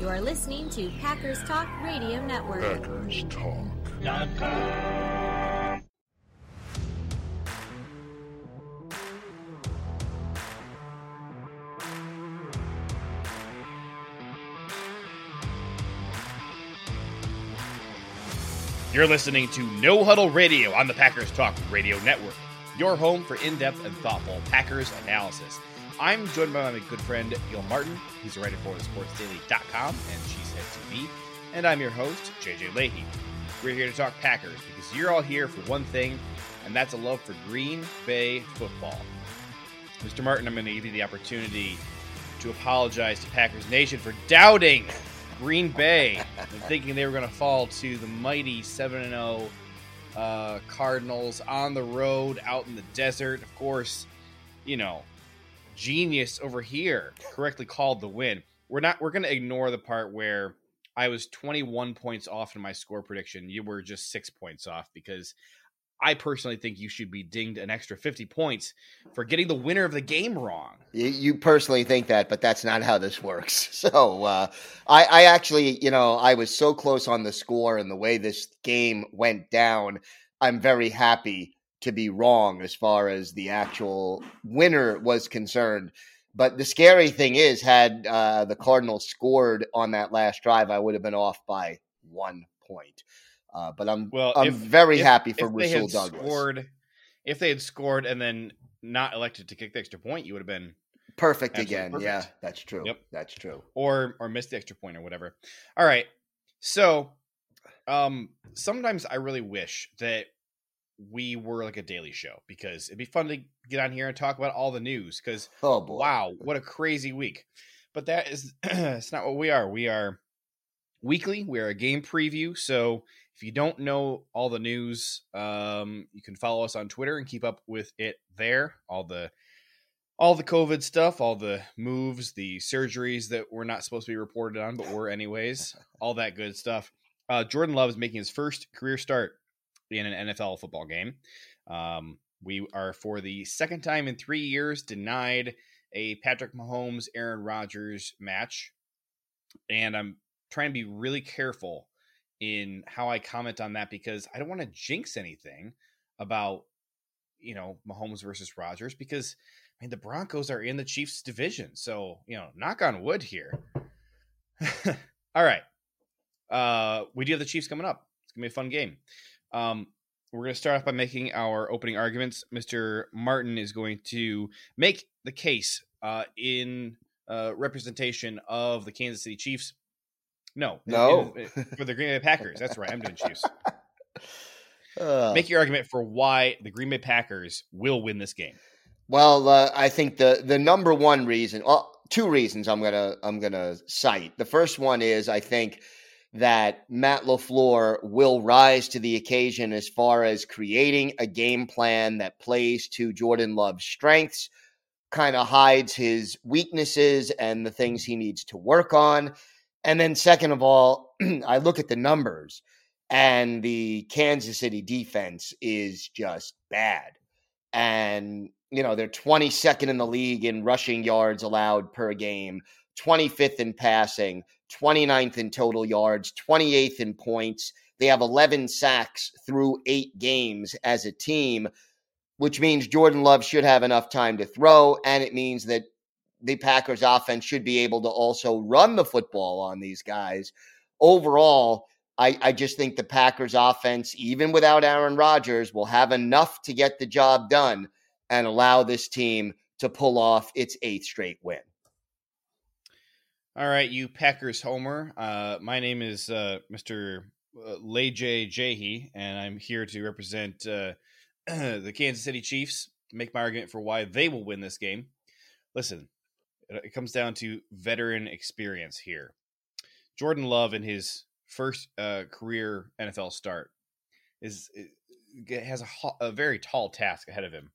You are listening to Packers Talk Radio Network. Packers Talk. You're listening to No Huddle Radio on the Packers Talk Radio Network, your home for in depth and thoughtful Packers analysis. I'm joined by my good friend Gil Martin. He's a writer for SportsDaily.com and Cheesehead TV. And I'm your host, JJ Leahy. We're here to talk Packers because you're all here for one thing, and that's a love for Green Bay football. Mr. Martin, I'm going to give you the opportunity to apologize to Packers Nation for doubting Green Bay and thinking they were going to fall to the mighty 7 0 uh, Cardinals on the road out in the desert. Of course, you know, genius over here correctly called the win. We're not, we're going to ignore the part where I was 21 points off in my score prediction. You were just six points off because I personally think you should be dinged an extra 50 points for getting the winner of the game wrong. You, you personally think that, but that's not how this works. So uh, I, I actually, you know, I was so close on the score and the way this game went down. I'm very happy to be wrong as far as the actual winner was concerned. But the scary thing is, had uh, the Cardinals scored on that last drive, I would have been off by one point. Uh, but I'm Well, I'm if- very if- happy for they Douglas. Scored, if they had scored and then not elected to kick the extra point, you would have been Perfect again. perfect. Yeah, that's true. Yep. That's true. or or missed the extra point or whatever. All right. So, um, sometimes I really wish that we were like a daily show because it'd be fun to get on here and talk about all the news. Because Oh boy. wow, what a crazy week! But that is it's not what we are. We are weekly. We are a game preview. So if you don't know all the news, um, you can follow us on Twitter and keep up with it there. All the all the COVID stuff, all the moves, the surgeries that were not supposed to be reported on, but were anyways, all that good stuff. Uh, Jordan Love is making his first career start in an NFL football game. Um, we are for the second time in three years denied a Patrick Mahomes Aaron Rodgers match, and I'm trying to be really careful in how I comment on that because I don't want to jinx anything about you know Mahomes versus Rodgers because I mean the Broncos are in the Chiefs division, so you know knock on wood here. All right, uh, we do have the Chiefs coming up. It's gonna be a fun game. Um, we're going to start off by making our opening arguments. Mr. Martin is going to make the case uh, in uh, representation of the Kansas City Chiefs. No, No. in- for the Green Bay Packers. That's right. I'm doing Chiefs. Uh, Make your argument for why the Green Bay Packers will win this game. well, uh, I think the the number one reason, well, two reasons I'm gonna I'm gonna cite. The first one is I think that Matt Lafleur will rise to the occasion as far as creating a game plan that plays to Jordan Love's strengths, kind of hides his weaknesses and the things he needs to work on. And then, second of all, I look at the numbers, and the Kansas City defense is just bad. And, you know, they're 22nd in the league in rushing yards allowed per game, 25th in passing, 29th in total yards, 28th in points. They have 11 sacks through eight games as a team, which means Jordan Love should have enough time to throw. And it means that the Packers offense should be able to also run the football on these guys. Overall, I, I just think the Packers offense, even without Aaron Rodgers, will have enough to get the job done and allow this team to pull off its eighth straight win. All right, you Packers homer. Uh, my name is uh, Mr. Leje Jahi, and I'm here to represent uh, the Kansas City Chiefs. Make my argument for why they will win this game. Listen, it comes down to veteran experience here. Jordan Love in his first uh, career NFL start is has a, a very tall task ahead of him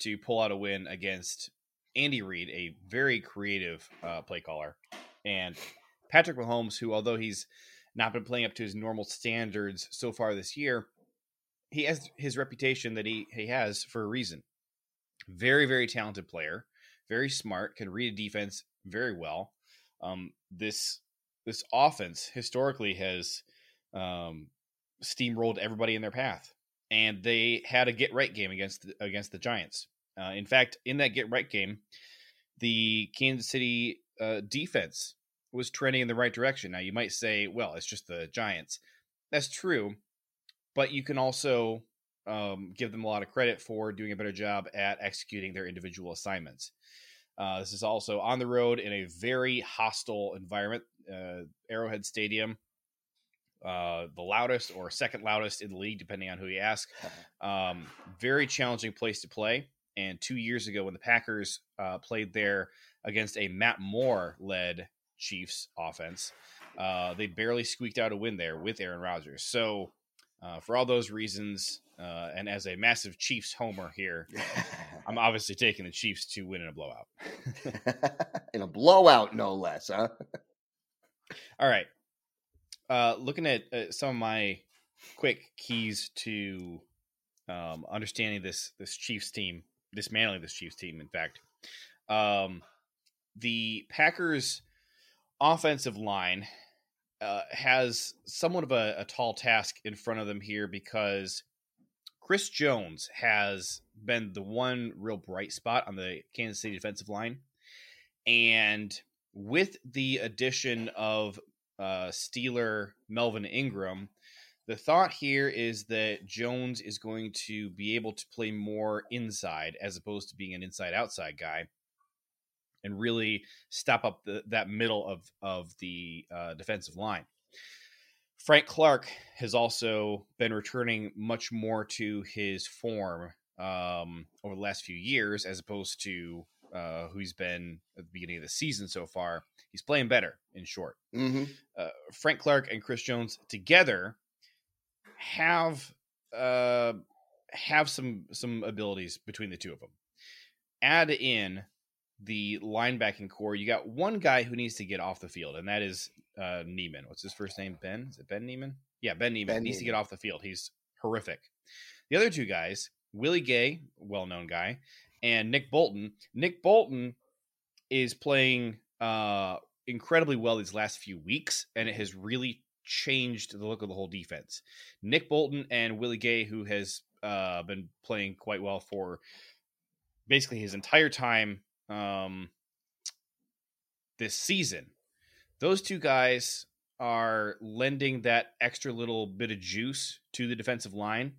to pull out a win against Andy Reid, a very creative uh, play caller, and Patrick Mahomes, who although he's not been playing up to his normal standards so far this year, he has his reputation that he he has for a reason. Very very talented player, very smart, can read a defense very well. Um, this this offense historically has um, steamrolled everybody in their path, and they had a get right game against the, against the Giants. Uh, in fact, in that get right game, the Kansas City uh, defense was trending in the right direction. Now, you might say, well, it's just the Giants. That's true, but you can also um, give them a lot of credit for doing a better job at executing their individual assignments. Uh, this is also on the road in a very hostile environment, uh, Arrowhead Stadium, uh, the loudest or second loudest in the league, depending on who you ask. Um, very challenging place to play. And two years ago, when the Packers uh, played there against a Matt Moore led Chiefs offense, uh, they barely squeaked out a win there with Aaron Rodgers. So, uh, for all those reasons, uh, and as a massive Chiefs homer here, I'm obviously taking the Chiefs to win in a blowout. in a blowout, no less, huh? All right. Uh, looking at uh, some of my quick keys to um, understanding this this Chiefs team, dismantling this Chiefs team. In fact, um, the Packers offensive line uh, has somewhat of a, a, tall task in front of them here because Chris Jones has been the one real bright spot on the Kansas City defensive line. And with the addition of uh, Steeler Melvin Ingram, the thought here is that Jones is going to be able to play more inside as opposed to being an inside outside guy and really step up the, that middle of, of the uh, defensive line. Frank Clark has also been returning much more to his form um, over the last few years, as opposed to uh, who he's been at the beginning of the season so far. He's playing better, in short. Mm-hmm. Uh, Frank Clark and Chris Jones together have uh, have some some abilities between the two of them. Add in the linebacking core, you got one guy who needs to get off the field, and that is uh, Niemann. What's his first name? Ben? Is it Ben Niemann? Yeah, Ben Niemann ben needs Niemann. to get off the field. He's horrific. The other two guys, Willie Gay, well known guy, and Nick Bolton. Nick Bolton is playing uh, incredibly well these last few weeks, and it has really changed the look of the whole defense. Nick Bolton and Willie Gay, who has uh, been playing quite well for basically his entire time um, this season. Those two guys are lending that extra little bit of juice to the defensive line.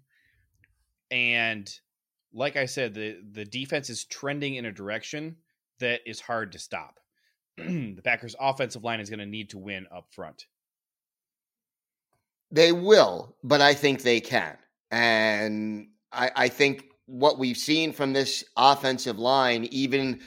And like I said, the, the defense is trending in a direction that is hard to stop. the Packers' offensive line is going to need to win up front. They will, but I think they can. And I, I think what we've seen from this offensive line, even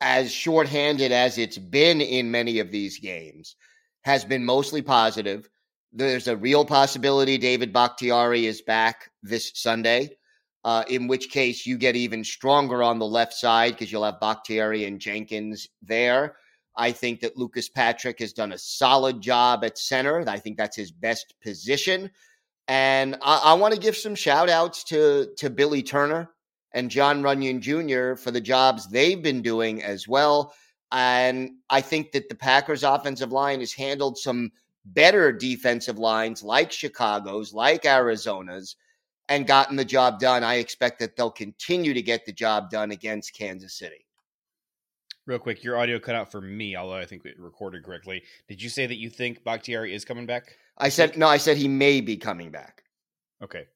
as shorthanded as it's been in many of these games, has been mostly positive. There's a real possibility David Bakhtiari is back this Sunday, uh, in which case you get even stronger on the left side because you'll have Bakhtiari and Jenkins there. I think that Lucas Patrick has done a solid job at center. I think that's his best position. And I, I want to give some shout outs to, to Billy Turner and Jon Runyan Jr. for the jobs they've been doing as well. And I think that the Packers offensive line has handled some better defensive lines like Chicago's, like Arizona's, and gotten the job done. I expect that they'll continue to get the job done against Kansas City. Real quick, your audio cut out for me, although I think it recorded correctly. Did you say that you think Bakhtiari is coming back? I said no. I said he may be coming back. Okay.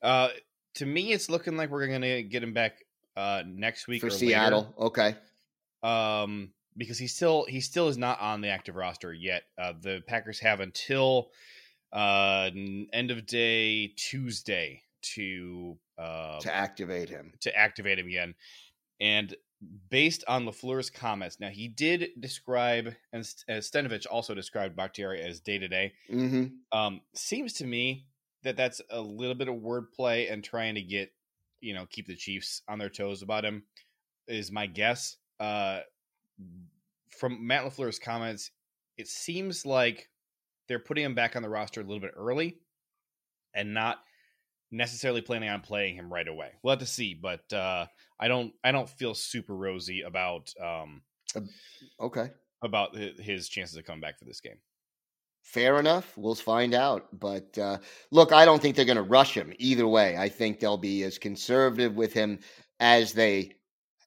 Uh, to me, it's looking like we're going to get him back uh, next week for Seattle. Later. Okay. Um, because he still he still is not on the active roster yet. Uh, the Packers have until uh, end of day Tuesday to uh, to activate him to activate him again. And based on Lafleur's comments, now he did describe and Stenavich also described Bakhtiari as day to day. Um, seems to me that that's a little bit of wordplay and trying to get you know keep the Chiefs on their toes about him is my guess. Uh, from Matt Lafleur's comments, it seems like they're putting him back on the roster a little bit early and not necessarily planning on playing him right away. We'll have to see, but uh, I don't I don't feel super rosy about um, okay about his chances of coming back for this game. Fair enough. We'll find out. But uh, look, I don't think they're going to rush him either way. I think they'll be as conservative with him as they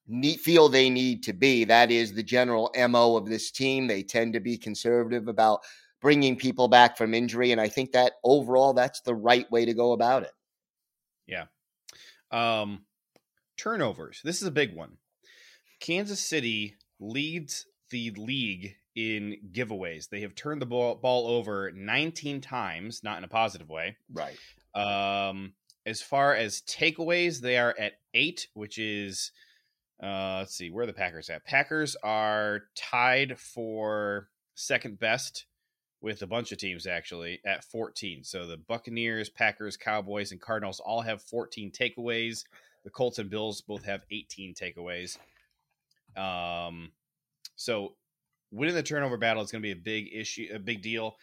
need, feel they need to be. That is the general MO of this team. They tend to be conservative about bringing people back from injury. And I think that overall, that's the right way to go about it. Yeah. Um, turnovers. This is a big one. Kansas City leads the league in giveaways. They have turned the ball, ball over 19 times, not in a positive way. Right. Um, as far as takeaways, they are at eight, which is uh, let's see where are the Packers at. Packers are tied for second best with a bunch of teams actually at 14. So the Buccaneers, Packers, Cowboys, and Cardinals all have 14 takeaways. The Colts and Bills both have 18 takeaways. Um, so winning the turnover battle is going to be a big issue, a big deal.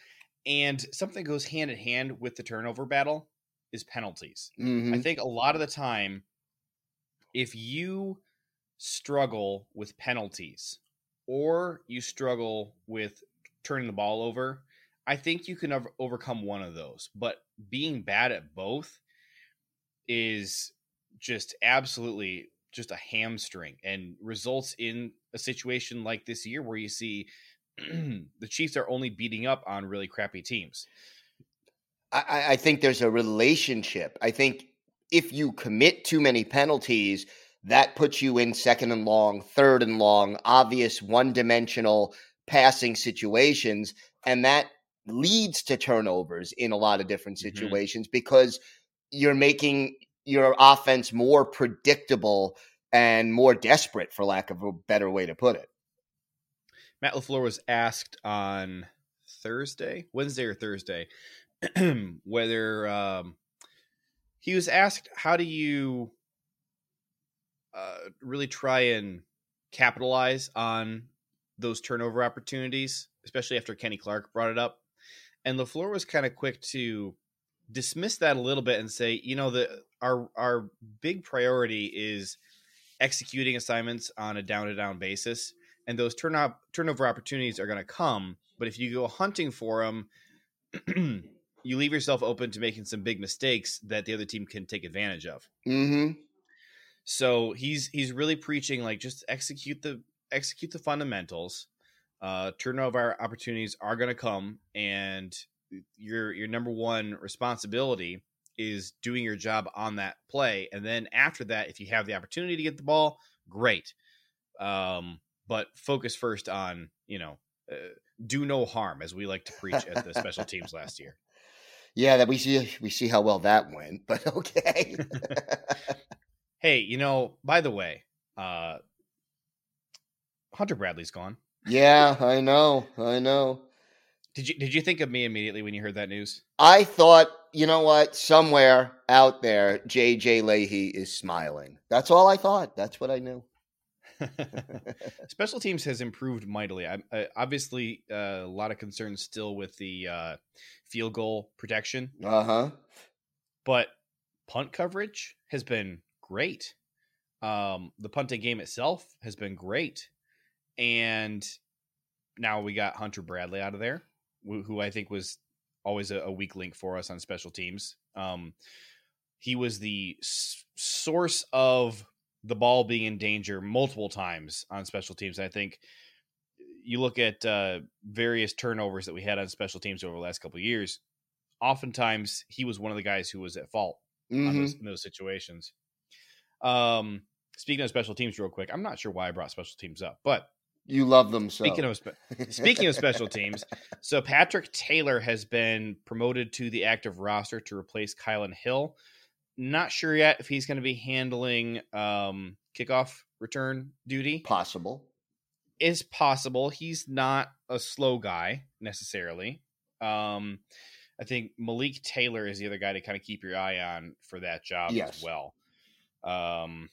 And something goes hand in hand with the turnover battle is penalties. Mm-hmm. I think a lot of the time, if you struggle with penalties or you struggle with turning the ball over, I think you can over- overcome one of those. But being bad at both is just absolutely just a hamstring and results in a situation like this year where you see the Chiefs are only beating up on really crappy teams. I, I think there's a relationship. I think if you commit too many penalties, that puts you in second and long, third and long, obvious one dimensional passing situations. And that leads to turnovers in a lot of different Mhm. situations because you're making your offense more predictable and more desperate, for lack of a better way to put it. Matt LaFleur was asked on Thursday, Wednesday or Thursday, whether um, he was asked, how do you uh, really try and capitalize on those turnover opportunities, especially after Kenny Clark brought it up? And LaFleur was kind of quick to dismiss that a little bit and say, you know, the our our big priority is executing assignments on a down to down basis and those turn up, turnover opportunities are going to come. But if you go hunting for them, you leave yourself open to making some big mistakes that the other team can take advantage of. Mm-hmm. So he's he's really preaching like just execute the execute the fundamentals. Uh, turnover opportunities are going to come, and your your number one responsibility is doing your job on that play. And then after that, if you have the opportunity to get the ball, great. Um, but focus first on you know uh, do no harm as we like to preach at the special teams last year Yeah, that we see we see how well that went, but okay. hey you know by the way uh hunter bradley's gone yeah, I know, I know. did you did you think of me immediately when you heard that news I thought, you know what? Somewhere out there, JJ Leahy is smiling. That's all I thought. That's what I knew. special teams has improved mightily I, I, obviously uh, a lot of concerns still with the uh, field goal protection Uh huh. but punt coverage has been great. Um, the punting game itself has been great, and now we got Hunter Bradley out of there, who, I think was always a, a weak link for us on special teams. Um, he was the s- source of the ball being in danger multiple times on special teams. I think you look at uh, various turnovers that we had on special teams over the last couple of years. Oftentimes, he was one of the guys who was at fault on hmm those, in those situations. Um, speaking of special teams, real quick, I'm not sure why I brought special teams up, but You love them so. speaking of spe- speaking of special teams, so Patrick Taylor has been promoted to the active roster to replace Kylan Hill. Not sure yet if he's going to be handling um, kickoff return duty. possible. Is possible. He's not a slow guy necessarily. Um, I think Malik Taylor is the other guy to kind of keep your eye on for that job Yes. as well. Um,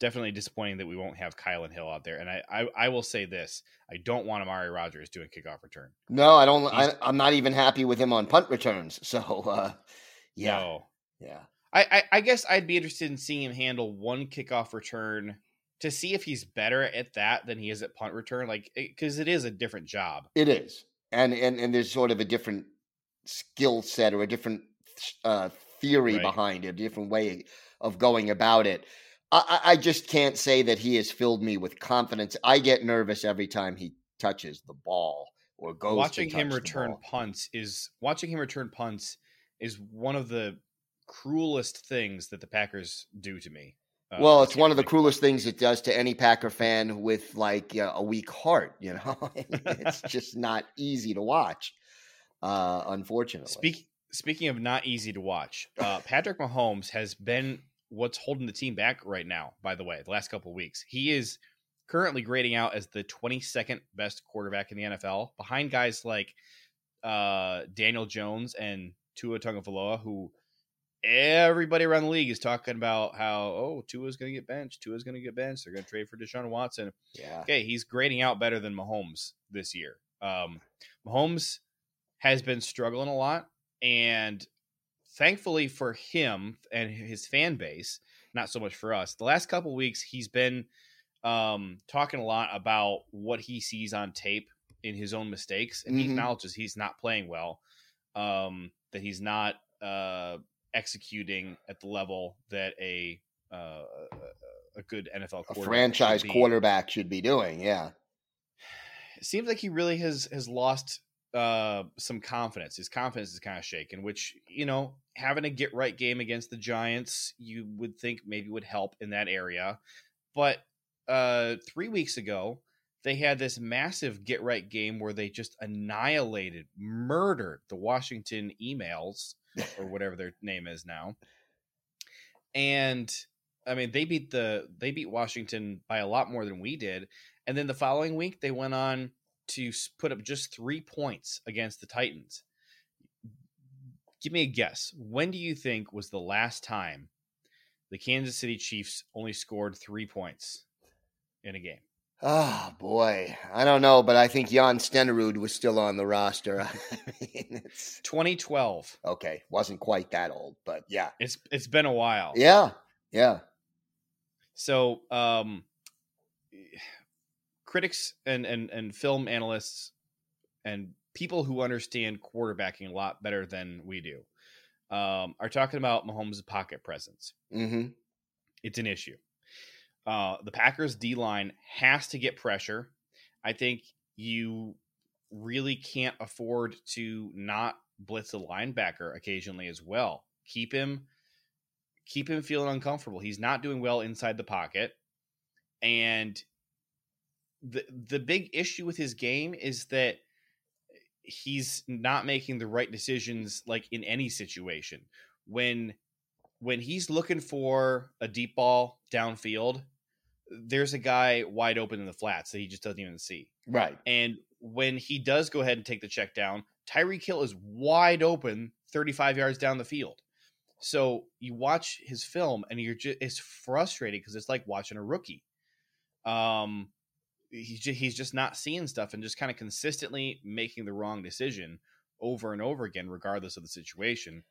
definitely disappointing that we won't have Kylan Hill out there. And I, I, I will say this: I don't want Amari Rodgers doing kickoff return. No, I don't. I, I'm not even happy with him on punt returns. So, uh, yeah, No. yeah. I, I, I guess I'd be interested in seeing him handle one kickoff return to see if he's better at that than he is at punt return. Like, because it is a different job. It is. and and and there's sort of a different skill set or a different uh, theory Right. behind it, a different way of going about it. I, I just can't say that he has filled me with confidence. I get nervous every time he touches the ball or goes. watching to him return ball. punts is watching him return punts is one of the cruelest things that the Packers do to me. uh, Well, it's one of the cruelest things it does to any Packer fan with like uh, a weak heart. You know, it's just not easy to watch. Uh, unfortunately, Speak, speaking of not easy to watch, uh, Patrick Mahomes has been what's holding the team back right now. By the way, the last couple of weeks, he is currently grading out as the 22nd best quarterback in the NFL, behind guys like uh, Daniel Jones and Tua Tagovailoa, who everybody around the league is talking about how oh Tua's going to get benched, Tua's going to get benched, they're going to trade for Deshaun Watson. yeah, Okay, he's grading out better than Mahomes this year. Um, Mahomes has been struggling a lot, and thankfully for him and his fan base, not so much for us. The last couple weeks, he's been um, talking a lot about what he sees on tape in his own mistakes, and he Mhm. acknowledges he's not playing well, um, that he's not uh, executing at the level that a uh, a- a good NFL a franchise should quarterback should be doing. Yeah, it seems like he really has has lost uh some confidence. His confidence is kind of shaken, which you know, having a get right game against the Giants, you would think maybe would help in that area. But uh 3 weeks ago, they had this massive get right game where they just annihilated, murdered the Washington emails or whatever their name is now. And I mean, they beat the they beat Washington by a lot more than we did. And then the following week, they went on to put up just three points against the Titans. Give me a guess. When do you think was the last time the Kansas City Chiefs only scored three points in a game? Oh boy, I don't know, but I think Jan Stenerud was still on the roster. I mean, it's 2012. okay. wasn't quite that old, but yeah, It's it's been a while. yeah, yeah. So, um, critics and, and, and film analysts and people who understand quarterbacking a lot better than we do um, are talking about Mahomes' pocket presence. hmm It's an issue. Uh, the Packers' D line has to get pressure. I think you really can't afford to not blitz a linebacker occasionally as well. Keep him keep him feeling uncomfortable. He's not doing well inside the pocket. And the the big issue with his game is that he's not making the right decisions like in any situation. When when he's looking for a deep ball downfield, there's a guy wide open in the flats that he just doesn't even see. Right. And when he does go ahead and take the check down, Tyreek Hill is wide open 35 yards down the field. So you watch his film and you're just it's frustrating because it's like watching a rookie. Um he's just, he's just not seeing stuff and just kind of consistently making the wrong decision over and over again regardless of the situation.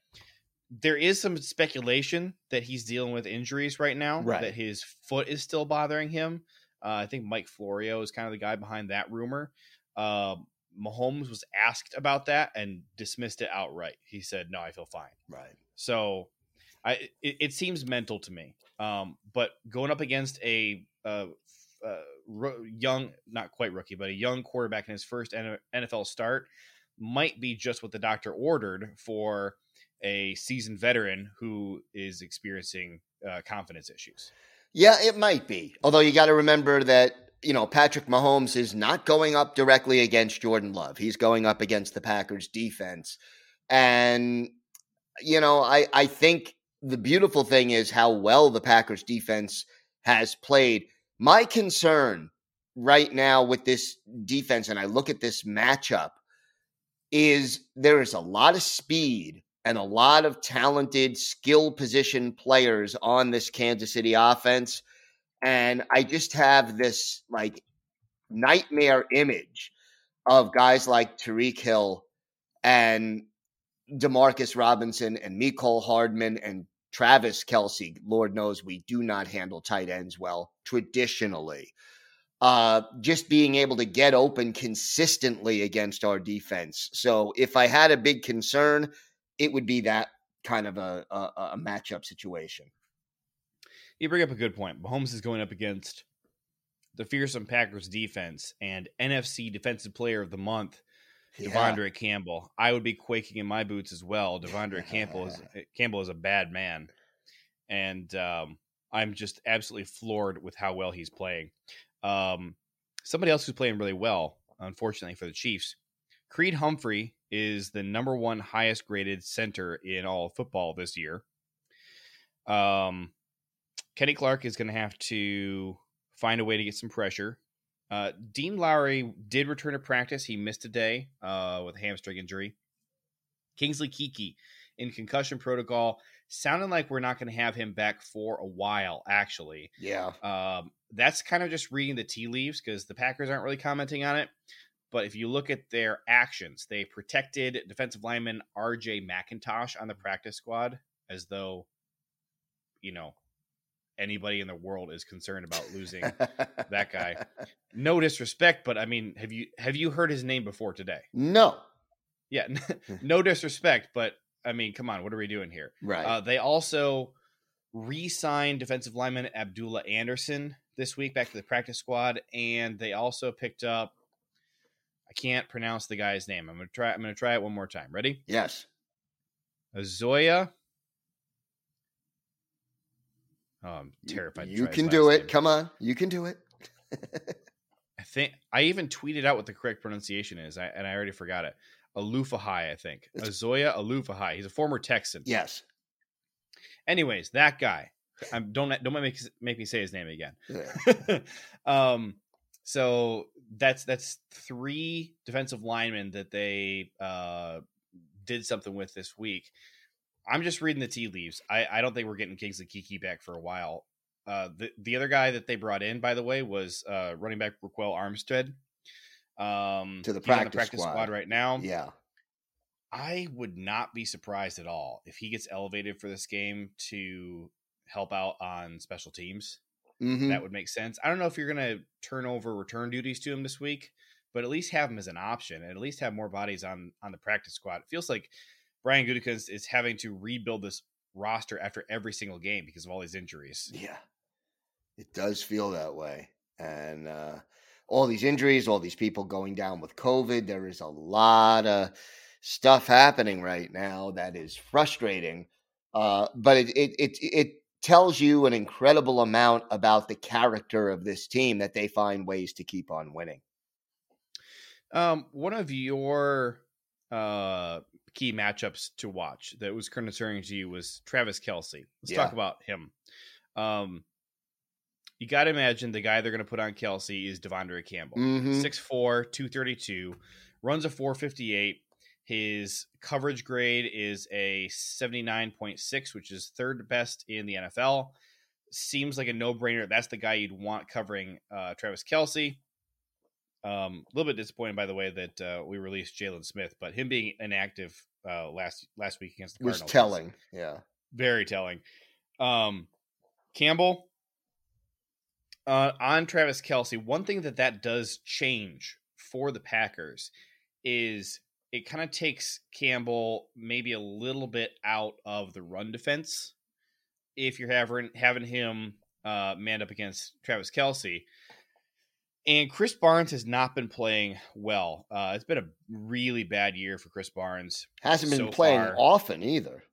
There is some speculation that he's dealing with injuries right now, Right. that his foot is still bothering him. Uh, I think Mike Florio is kind of the guy behind that rumor. Uh, Mahomes was asked about that and dismissed it outright. He said, "No, I feel fine." Right. So, I it, it seems mental to me. Um, but going up against a uh, uh, ro- young, not quite rookie, but a young quarterback in his first NFL start might be just what the doctor ordered for a seasoned veteran who is experiencing uh, confidence issues. Yeah, it might be. Although you got to remember that, you know, Patrick Mahomes is not going up directly against Jordan Love. He's going up against the Packers defense. And, you know, I, I think the beautiful thing is how well the Packers defense has played. My concern right now with this defense, and I look at this matchup, is there is a lot of speed and a lot of talented skill position players on this Kansas City offense. And I just have this like nightmare image of guys like Tyreek Hill and Demarcus Robinson and Mecole Hardman and Travis Kelce. Lord knows we do not handle tight ends well traditionally. uh, just being able to get open consistently against our defense. So if I had a big concern, it would be that kind of a, a, a matchup situation. You bring up a good point. Mahomes is going up against the fearsome Packers defense and NFC Defensive Player of the Month, yeah. De'Vondre Campbell. I would be quaking in my boots as well. De'Vondre Campbell is Campbell is a bad man, and um, I'm just absolutely floored with how well he's playing. Um, somebody else who's playing really well, unfortunately for the Chiefs, Creed Humphrey is the number one highest graded center in all of football this year. Um, Kenny Clark is going to have to find a way to get some pressure. Uh, Dean Lowry did return to practice. He missed a day uh, with a hamstring injury. Kingsley Keke in concussion protocol. Sounding like we're not going to have him back for a while, actually. Yeah. Um, that's kind of just reading the tea leaves because the Packers aren't really commenting on it. But if you look at their actions, they protected defensive lineman RJ McIntosh on the practice squad as though, you know, anybody in the world is concerned about losing that guy. No disrespect, but I mean, have you have you heard his name before today? No. Yeah, no disrespect, but I mean, come on, what are we doing here? Right. Uh, they also re-signed defensive lineman Abdullah Anderson this week back to the practice squad, and they also picked up. I can't pronounce the guy's name. I'm gonna try. I'm gonna try it one more time. Ready? Yes. Auzoyah. Oh, I'm terrified. You, you can do it. Name. Come on, you can do it. I think I even tweeted out what the correct pronunciation is, I, and I already forgot it. Alufohai, I think. Auzoyah Alufohai. He's a former Texan. Yes. Anyways, that guy. I'm, don't don't make make me say his name again. Yeah. um, so that's that's three defensive linemen that they uh, did something with this week. I'm just reading the tea leaves. I, I don't think we're getting Kingsley Keke back for a while. Uh, the the other guy that they brought in, by the way, was uh, running back Ryquell Armstead. Um, to the practice, the practice squad. squad right now. Yeah, I would not be surprised at all if he gets elevated for this game to help out on special teams. Mm-hmm. That would make sense. I don't know if you're going to turn over return duties to him this week, but at least have him as an option and at least have more bodies on on the practice squad. It feels like Brian Gutekunst is having to rebuild this roster after every single game because of all these injuries. Yeah, it does feel that way, and uh, all these injuries, all these people going down with COVID. There is a lot of stuff happening right now that is frustrating. Uh, but it, it it it tells you an incredible amount about the character of this team that they find ways to keep on winning. Um, one of your uh, key matchups to watch that was concerning to you was Travis Kelce. Let's yeah. talk about him. Um, you got to imagine the guy they're going to put on Kelsey is De'Vondre Campbell. Mm-hmm. 6'4, 232, runs a 458. His coverage grade is a 79.6, which is third best in the NFL. Seems like a no brainer. That's the guy you'd want covering uh, Travis Kelce. Um, a little bit disappointed, by the way, that uh, we released Jaylon Smith, but him being inactive uh, last last week against the Cardinals was telling. Yeah, very telling. Um, Campbell uh, on Travis Kelce. One thing that that does change for the Packers is it kind of takes Campbell maybe a little bit out of the run defense if you're having having him uh, manned up against Travis Kelce. And Krys Barnes has not been playing well. Uh, it's been a really bad year for Krys Barnes. Hasn't been so playing far. often either.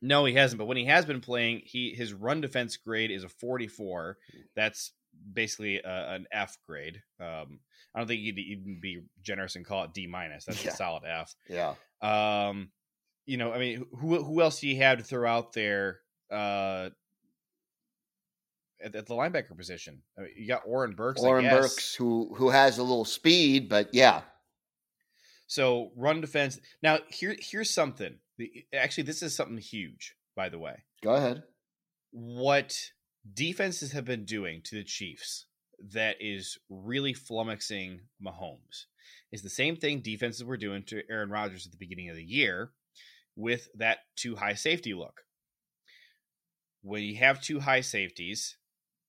No, he hasn't. But when he has been playing, he his run defense grade is a 44. That's basically a, an F grade. Um, I don't think you'd even be generous and call it D minus. That's yeah. a solid F. Yeah. Um, you know, I mean, who who else do you have to throw out there? Uh, at, at the linebacker position, I mean, you got Oren Burks. Oren Burks, who who has a little speed, but yeah. So run defense. Now here here's something. Actually, this is something huge. By the way, go ahead. What defenses have been doing to the Chiefs that is really flummoxing Mahomes is the same thing defenses were doing to Aaron Rodgers at the beginning of the year with that two high safety look. When you have two high safeties,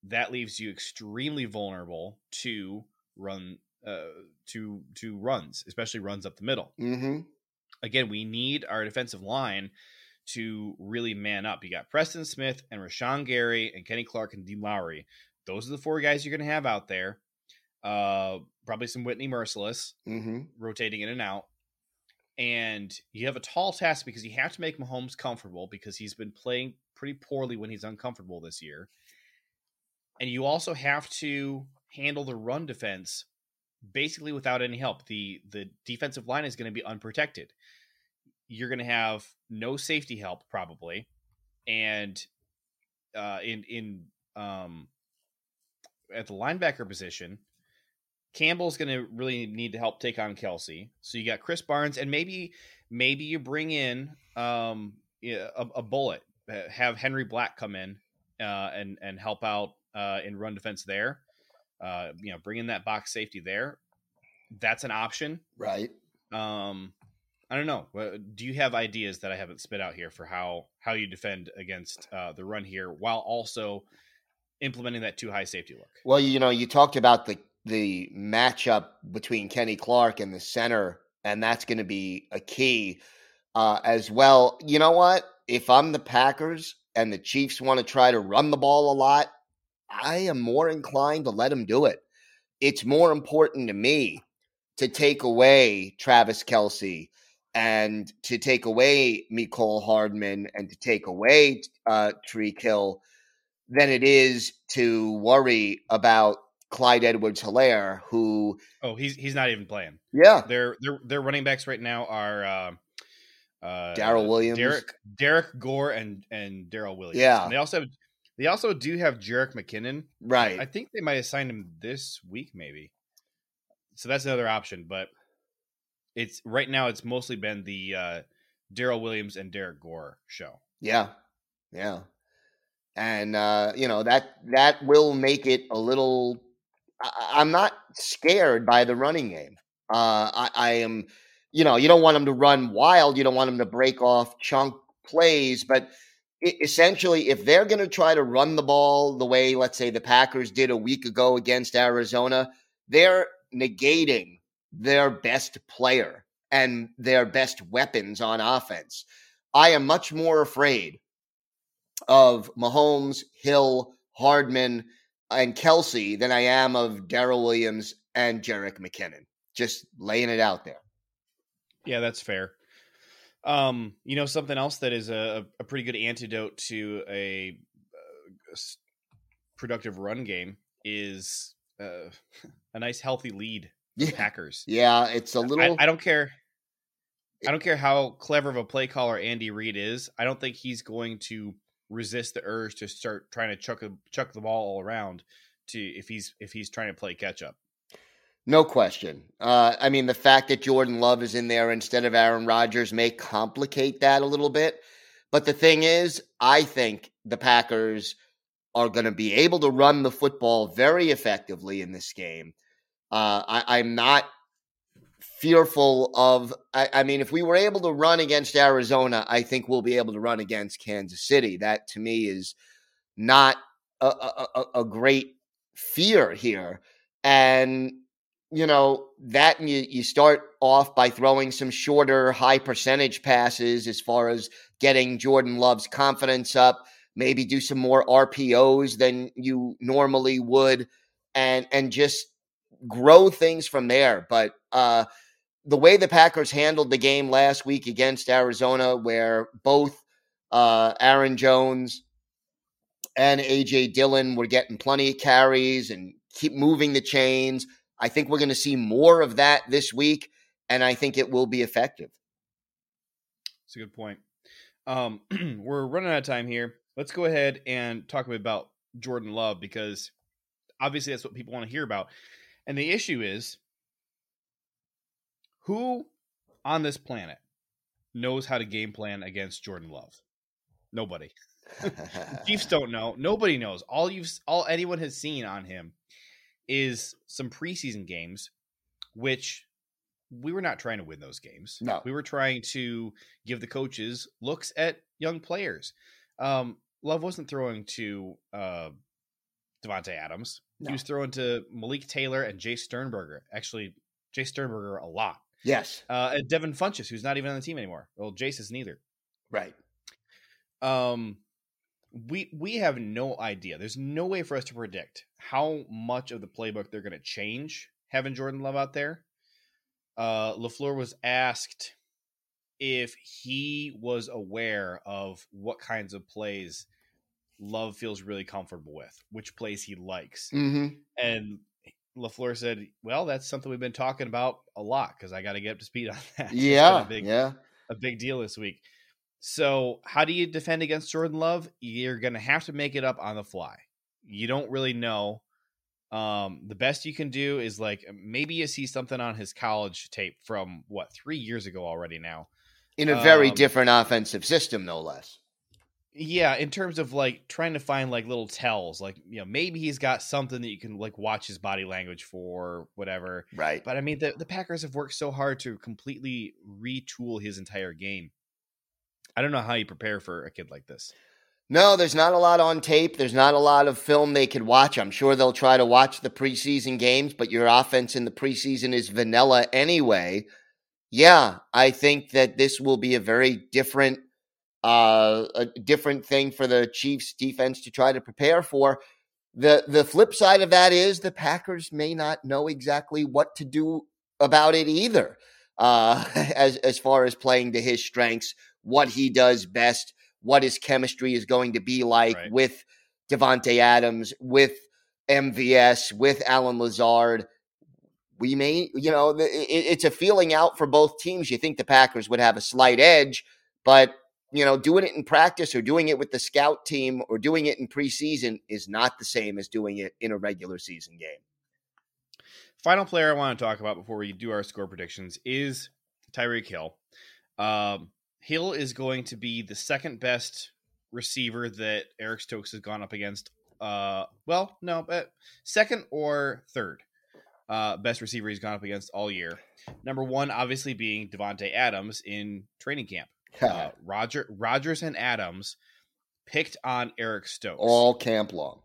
that leaves you extremely vulnerable to run uh, to to runs, especially runs up the middle. Mm-hmm. Again, we need our defensive line to really man up. You got Preston Smith and Rashan Gary and Kenny Clark and Dean Lowry. Those are the four guys you're going to have out there. Uh, probably some Whitney Mercilus Mm-hmm. rotating in and out. And you have a tall task because you have to make Mahomes comfortable because he's been playing pretty poorly when he's uncomfortable this year. And you also have to handle the run defense basically without any help. The the defensive line is going to be unprotected. You're going to have no safety help probably. And uh in in um at the linebacker position, Campbell's going to really need to help take on Kelce. So you got Krys Barnes, and maybe maybe you bring in um, a, a bullet, have Henry Black come in uh, and and help out uh, in run defense there. Uh, you know, bringing that box safety there. That's an option. Right. Um, I don't know. Uh, Do you have ideas that I haven't spit out here for how how you defend against uh, the run here while also implementing that two high safety look? Well, you know, you talked about the the matchup between Kenny Clark and the center, and that's going to be a key uh, as well. You know what? If I'm the Packers and the Chiefs want to try to run the ball a lot, I am more inclined to let him do it. It's more important to me to take away Travis Kelce and to take away Mecole Hardman and to take away uh, Tyreek Hill than it is to worry about Clyde Edwards Helaire, who, Oh, he's he's not even playing. yeah, Their their their running backs right now are uh, uh, Darrel Williams. Derek Derrick Gore, and and Darrel Williams. Yeah. And they also have, they also do have Jerick McKinnon. right. I think they might have signed him this week, maybe. So that's another option, but it's right now. It's mostly been the uh, Darrel Williams and Derrick Gore show. Yeah, yeah, and uh, you know that that will make it a little. I, I'm not scared by the running game. Uh, I, I am, you know, you don't want them to run wild. You don't want them to break off chunk plays, but essentially, if they're going to try to run the ball the way, let's say, the Packers did a week ago against Arizona, they're negating their best player and their best weapons on offense. I am much more afraid of Mahomes, Hill, Hardman, and Kelce than I am of Darrel Williams and Jerick McKinnon. Just laying it out there. Yeah, that's fair. Um, you know, something else that is a, a pretty good antidote to a, uh, s- productive run game is uh, a nice healthy lead. Yeah, Packers. yeah, it's a little. I don't care. I don't care how clever of a play caller Andy Reid is. I don't think he's going to resist the urge to start trying to chuck a, chuck the ball all around to if he's if he's trying to play catch up. No question. Uh, I mean, the fact that Jordan Love is in there instead of Aaron Rodgers may complicate that a little bit. But the thing is, I think the Packers are going to be able to run the football very effectively in this game. Uh, I, I'm not fearful of. I, I mean, if we were able to run against Arizona, I think we'll be able to run against Kansas City. That to me is not a, a- a great fear here. And you know that and you, you start off by throwing some shorter high percentage passes as far as getting jordan love's confidence up maybe do some more rpos than you normally would and and just grow things from there. But uh the way the packers handled the game last week against arizona where both uh aaron jones and aj dillon were getting plenty of carries and keep moving the chains I think we're going to see more of that this week, and I think it will be effective. It's a good point. Um, we're running out of time here. Let's go ahead and talk a bit about Jordan Love because obviously that's what people want to hear about. And the issue is who on this planet knows how to game plan against Jordan Love? Nobody. Chiefs don't know. Nobody knows. All you've all anyone has seen on him is some preseason games, which we were not trying to win those games. No. We were trying to give the coaches looks at young players. Um, Love wasn't throwing to uh, Davante Adams. No. He was throwing to Malik Taylor and Jace Sternberger. Actually, Jace Sternberger a lot. Yes. Uh, and Devin Funchess, who's not even on the team anymore. Well, Jace is neither. Right. Um, we we have no idea. There's no way for us to predict how much of the playbook they're going to change having Jordan Love out there. Uh, LaFleur was asked if he was aware of what kinds of plays Love feels really comfortable with, which plays he likes, Mm-hmm. and LaFleur said, "Well, that's something we've been talking about a lot because I got to get up to speed on that. Yeah. a big, yeah. a big deal this week. So, how do you defend against Jordan Love? You're going to have to make it up on the fly. You don't really know. Um, the best you can do is like maybe you see something on his college tape from what three years ago already now. In a very Um, different offensive system, no less. Yeah, in terms of like trying to find like little tells, like you know maybe he's got something that you can like watch his body language for, whatever. Right. But I mean, the, the Packers have worked so hard to completely retool his entire game. I don't know how you prepare for a kid like this. No, there's not a lot on tape. There's not a lot of film they could watch. I'm sure they'll try to watch the preseason games, but your offense in the preseason is vanilla anyway. Yeah, I think that this will be a very different uh a different thing for the Chiefs defense to try to prepare for. The the flip side of that is the Packers may not know exactly what to do about it either. Uh as as far as playing to his strengths, what he does best, what his chemistry is going to be like Right. with Davante Adams, with MVS, with Allen Lazard. We may, you know, it, it's a feeling out for both teams. You think the Packers would have a slight edge, but you know, doing it in practice or doing it with the scout team or doing it in preseason is not the same as doing it in a regular season game. Final player I want to talk about before we do our score predictions is Tyreek Hill. Um, Hill is going to be the second best receiver that Eric Stokes has gone up against. Uh, well, no, but second or third uh, best receiver he's gone up against all year. Number one, obviously, being Davante Adams in training camp. Uh, Roger Rodgers and Adams picked on Eric Stokes All camp long.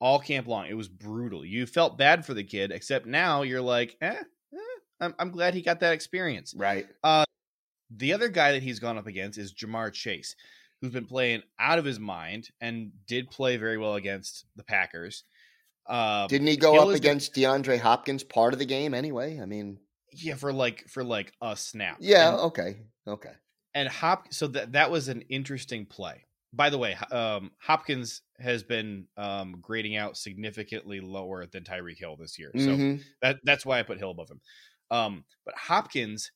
all camp long. It was brutal. You felt bad for the kid, except now you're like, eh, eh I'm, I'm glad he got that experience. Right. The other guy that he's gone up against is Ja'Marr Chase, who's been playing out of his mind and did play very well against the Packers. Uh, Didn't he go up the- against DeAndre Hopkins part of the game anyway? I mean, yeah, for like for like a snap. yeah, And- okay. Okay. and Hop so that that was an interesting play. By the way, um, Hopkins has been um, grading out significantly lower than Tyreek Hill this year. So Mhm. that that's why I put Hill above him. Um, but Hopkins,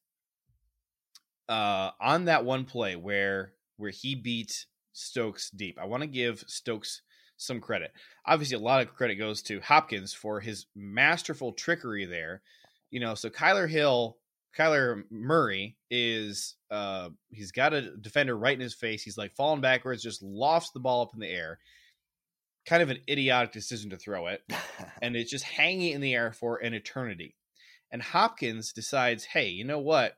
uh, on that one play where where he beat Stokes deep, I want to give Stokes some credit. Obviously, a lot of credit goes to Hopkins for his masterful trickery there. You know, so Kyler Hill, Kyler Murray is uh he's got a defender right in his face. He's like falling backwards, just lofts the ball up in the air. Kind of an idiotic decision to throw it and it's just hanging in the air for an eternity. And Hopkins decides, hey, you know what?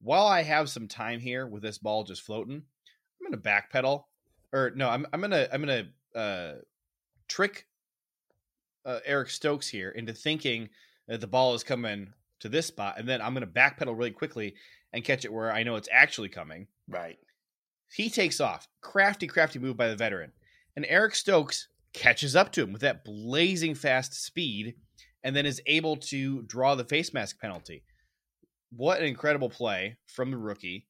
While I have some time here with this ball just floating, I'm gonna backpedal, or no, I'm I'm gonna I'm gonna uh, trick uh, Eric Stokes here into thinking that the ball is coming to this spot, and then I'm gonna backpedal really quickly and catch it where I know it's actually coming. right. He takes off. Crafty, crafty move by the veteran. And Eric Stokes catches up to him with that blazing fast speed and then is able to draw the face mask penalty. What an incredible play from the rookie.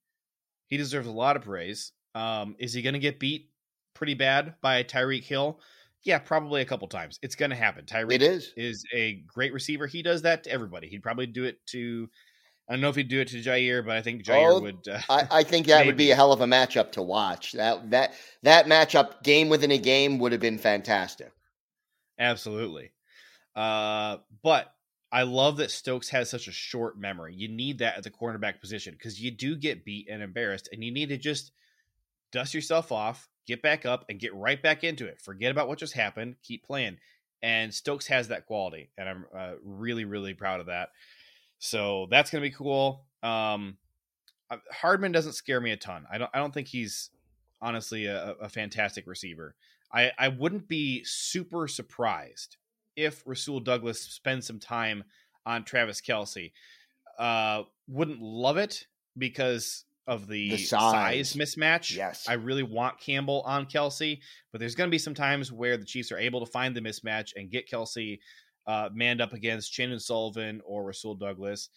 He deserves a lot of praise. Um, is he going to get beat pretty bad by Tyreek Hill? Yeah, probably a couple times. It's going to happen. Tyreek It is. is a great receiver. He does that to everybody. He'd probably do it to, I don't know if he'd do it to Jaire, but I think Jaire Oh, would. Uh, I, I think that would be a hell of a matchup to watch. That that that matchup, game within a game, would have been fantastic. Absolutely. Uh, but I love that Stokes has such a short memory. You need that at the cornerback position because you do get beat and embarrassed, and you need to just dust yourself off, get back up, and get right back into it. Forget about what just happened. Keep playing. And Stokes has that quality, and I'm uh, really, really proud of that. So that's going to be cool. Um, uh, Hardman doesn't scare me a ton. I don't. I don't think he's honestly a, a fantastic receiver. I, I wouldn't be super surprised if Rasul Douglas spends some time on Travis Kelce. Uh, wouldn't love it because of the, The size. size. mismatch. Yes. I really want Campbell on Kelce, but there's going to be some times where the Chiefs are able to find the mismatch and get Kelce uh, manned up against Chandon Sullivan or Rasul Douglas.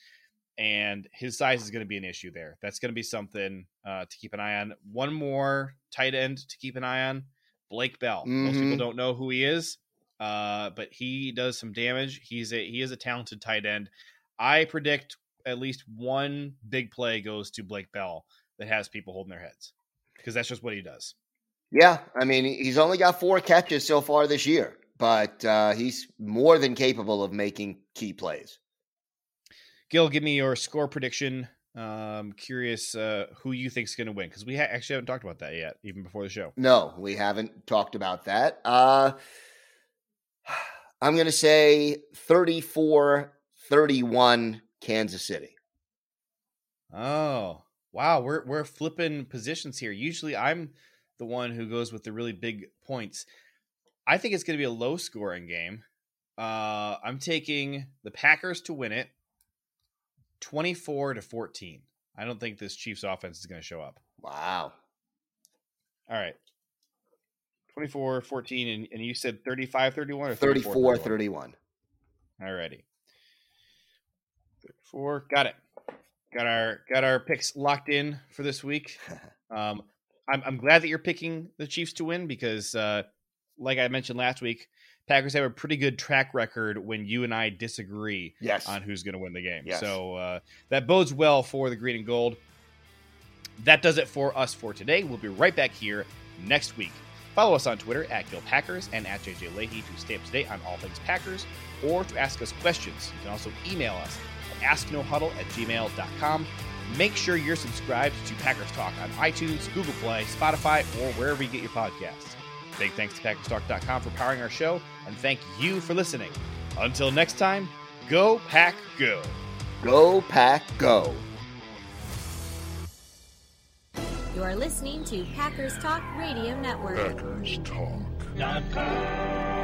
And his size is going to be an issue there. That's going to be something uh, to keep an eye on. One more tight end to keep an eye on Blake Bell. Most people Mhm. don't know who he is, uh, but he does some damage. He's a he is a talented tight end. I predict at least one big play goes to Blake Bell that has people holding their heads because that's just what he does. Yeah, I mean, he's only got four catches so far this year, but uh, he's more than capable of making key plays. Gil, give me your score prediction. Um, curious uh, who you think's going to win because we ha- actually haven't talked about that yet, even before the show. No, we haven't talked about that. Uh, I'm going to say 34 31 Kansas City. Oh, wow, we're we're flipping positions here. Usually, I'm the one who goes with the really big points. I think it's going to be a low scoring game. Uh, I'm taking the Packers to win it, 24 to 14. I don't think this Chiefs offense is going to show up. Wow. All right. 24 14 and, and you said 35 31 or 34 31? 31. Alrighty. 34. Got it. Got our got our picks locked in for this week. Um, I'm I'm glad that you're picking the Chiefs to win because, uh, like I mentioned last week, Packers have a pretty good track record when you and I disagree Yes. on who's going to win the game. Yes. So uh, that bodes well for the green and gold. That does it for us for today. We'll be right back here next week. Follow us on Twitter at Gil Packers and at JJ Leahy to stay up to date on all things Packers or to ask us questions. You can also email us at asknohuddle at gmail.com. Make sure you're subscribed to Packers Talk on iTunes, Google Play, Spotify, or wherever you get your podcasts. Big thanks to PackersTalk.com for powering our show, and thank you for listening. Until next time, go Pack Go. Go, Pack, go. You're listening to Packers Talk Radio Network. Packers Talk. Dot com.